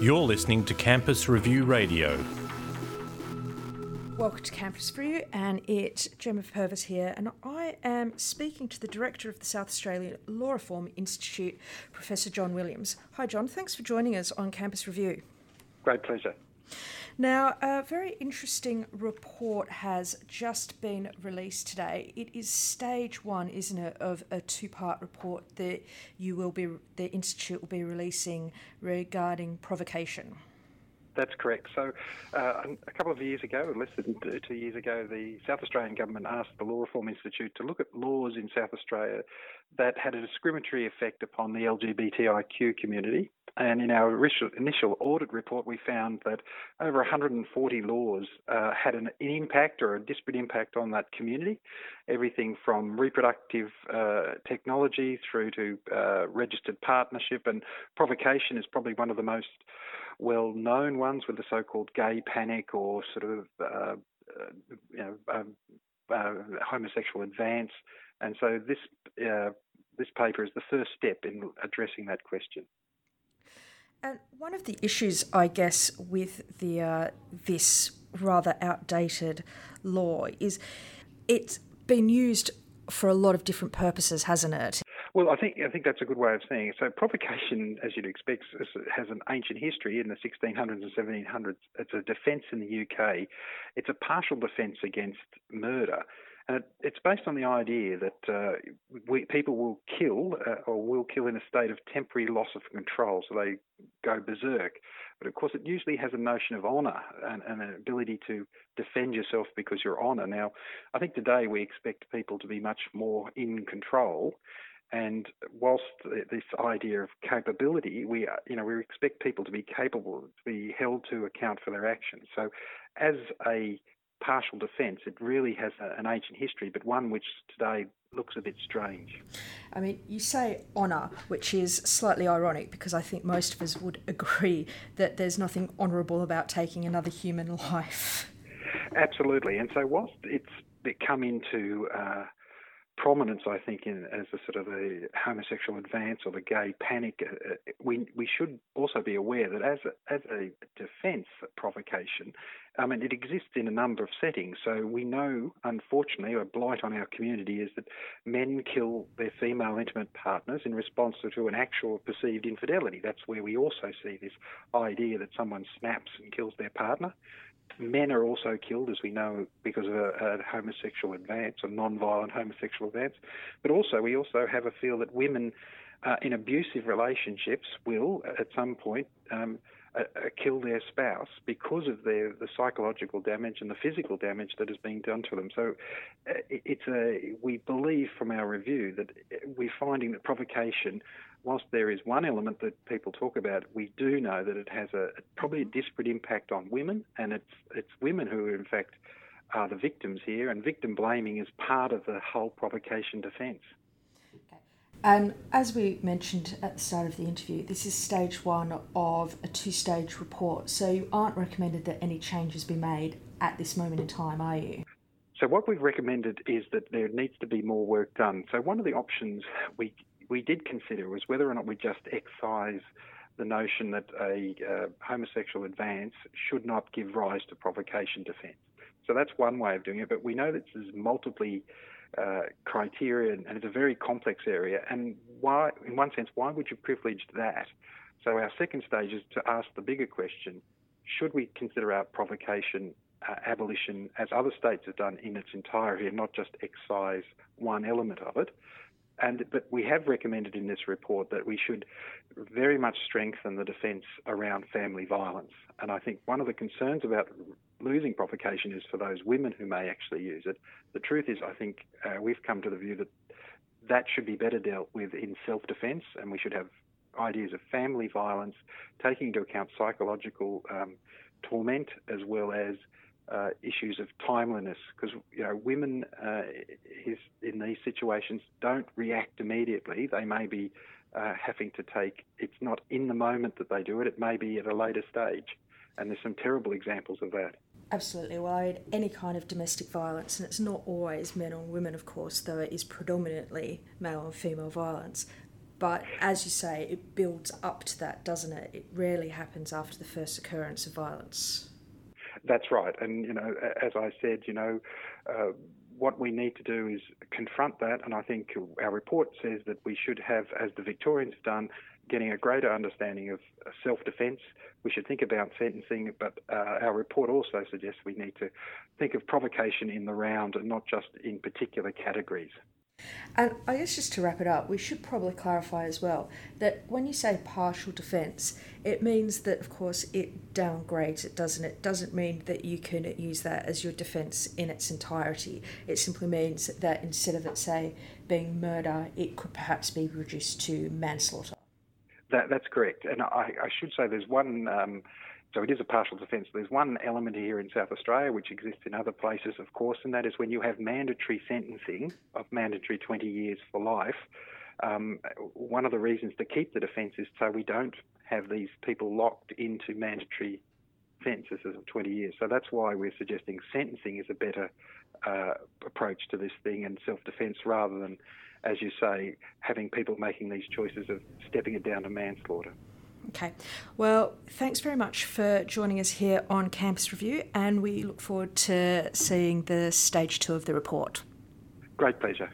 You're listening to Campus Review Radio. Welcome to Campus Review, and it's Gemma Purvis here, and I am speaking to the director of the South Australian Law Reform Institute, Professor John Williams. Hi, John. Thanks for joining us on Campus Review. Great pleasure. Now, a very interesting report has just been released today. It is stage one, isn't it, of a two-part report that you will be, the institute will be releasing regarding provocation. That's correct. So, uh, a couple of years ago, less than two years ago, the South Australian government asked the Law Reform Institute to look at laws in South Australia that had a discriminatory effect upon the LGBTIQ community. And in our initial audit report, we found that over 140 laws uh, had an impact or a disparate impact on that community. Everything from reproductive uh, technology through to uh, registered partnership, and provocation is probably one of the most well known ones with the so called gay panic or sort of uh, uh, you know, um, uh, homosexual advance. And so this this paper is the first step in addressing that question. And one of the issues, I guess, with the uh, this rather outdated law is it's been used for a lot of different purposes, hasn't it? Well, I think I think that's a good way of saying it. So provocation, as you'd expect, has an ancient history in the 1600s and 1700s. It's a defence in the UK. It's a partial defence against murder. And it's based on the idea that uh, we, people will kill uh, or will kill in a state of temporary loss of control, so they go berserk. But of course, it usually has a notion of honour and, and an ability to defend yourself because you're honour. Now, I think today we expect people to be much more in control. And whilst this idea of capability, we you know we expect people to be capable, to be held to account for their actions. So, as a partial defence. It really has a, an ancient history, but one which today looks a bit strange. I mean, you say honour, which is slightly ironic because I think most of us would agree that there's nothing honourable about taking another human life. Absolutely. And so, whilst it's come into uh, prominence, I think, in, as a sort of a homosexual advance or the gay panic, uh, uh, we we should also be aware that as a, as a defence provocation, I mean, it exists in a number of settings. So we know, unfortunately, a blight on our community is that men kill their female intimate partners in response to an actual perceived infidelity. That's where we also see this idea that someone snaps and kills their partner. Men are also killed, as we know, because of a, a homosexual advance, a non-violent homosexual advance. But also, we also have a feel that women uh, in abusive relationships will, at some point, um, uh, uh, kill their spouse because of their the psychological damage and the physical damage that is being done to them. So uh, it's a we believe from our review that we're finding that provocation, whilst there is one element that people talk about, we do know that it has a probably a disparate impact on women, and it's it's women who are in fact are the victims here, and victim blaming is part of the whole provocation defence. And as we mentioned at the start of the interview, this is stage one of a two stage report. So you aren't recommended that any changes be made at this moment in time, are you? So what we've recommended is that there needs to be more work done. So one of the options we we did consider was whether or not we just excise the notion that a uh, homosexual advance should not give rise to provocation defence. So that's one way of doing it, but we know that there's multiply uh, criteria, and it's a very complex area. And why, in one sense, why would you privilege that? So our second stage is to ask the bigger question: Should we consider our provocation uh, abolition, as other states have done, in its entirety, and not just excise one element of it? And but we have recommended in this report that we should very much strengthen the defence around family violence. And I think one of the concerns about losing provocation is for those women who may actually use it. The truth is, I think uh, we've come to the view that that should be better dealt with in self-defence, and we should have ideas of family violence, taking into account psychological um, torment as well as uh, issues of timeliness, because you know women uh, is, in these situations don't react immediately. They may be uh, having to take. It's not in the moment that they do it. It may be at a later stage, and there's some terrible examples of that. Absolutely. Well, any kind of domestic violence, and it's not always men or women, of course, though it is predominantly male and female violence. But as you say, it builds up to that, doesn't it? It rarely happens after the first occurrence of violence. That's right. And, you know, as I said, you know, uh, what we need to do is confront that. And I think our report says that we should have, as the Victorians have done, getting a greater understanding of self defence. We should think about sentencing, but uh, our report also suggests we need to think of provocation in the round and not just in particular categories. And I guess just to wrap it up, we should probably clarify as well that when you say partial defence, it means that, of course, it downgrades it, doesn't it? Doesn't mean that you can use that as your defence in its entirety. It simply means that instead of it, say, being murder, it could perhaps be reduced to manslaughter. That, that's correct. And I, I should say there's one, um, so it is a partial defence. There's one element here in South Australia which exists in other places, of course, and that is when you have mandatory sentencing of mandatory 20 years for life. Um, one of the reasons to keep the defence is so we don't have these people locked into mandatory sentences of 20 years. So that's why we're suggesting sentencing is a better uh, approach to this thing and self defence rather than as you say, having people making these choices of stepping it down to manslaughter. Okay. Well, thanks very much for joining us here on Campus Review, and we look forward to seeing the stage two of the report. Great pleasure.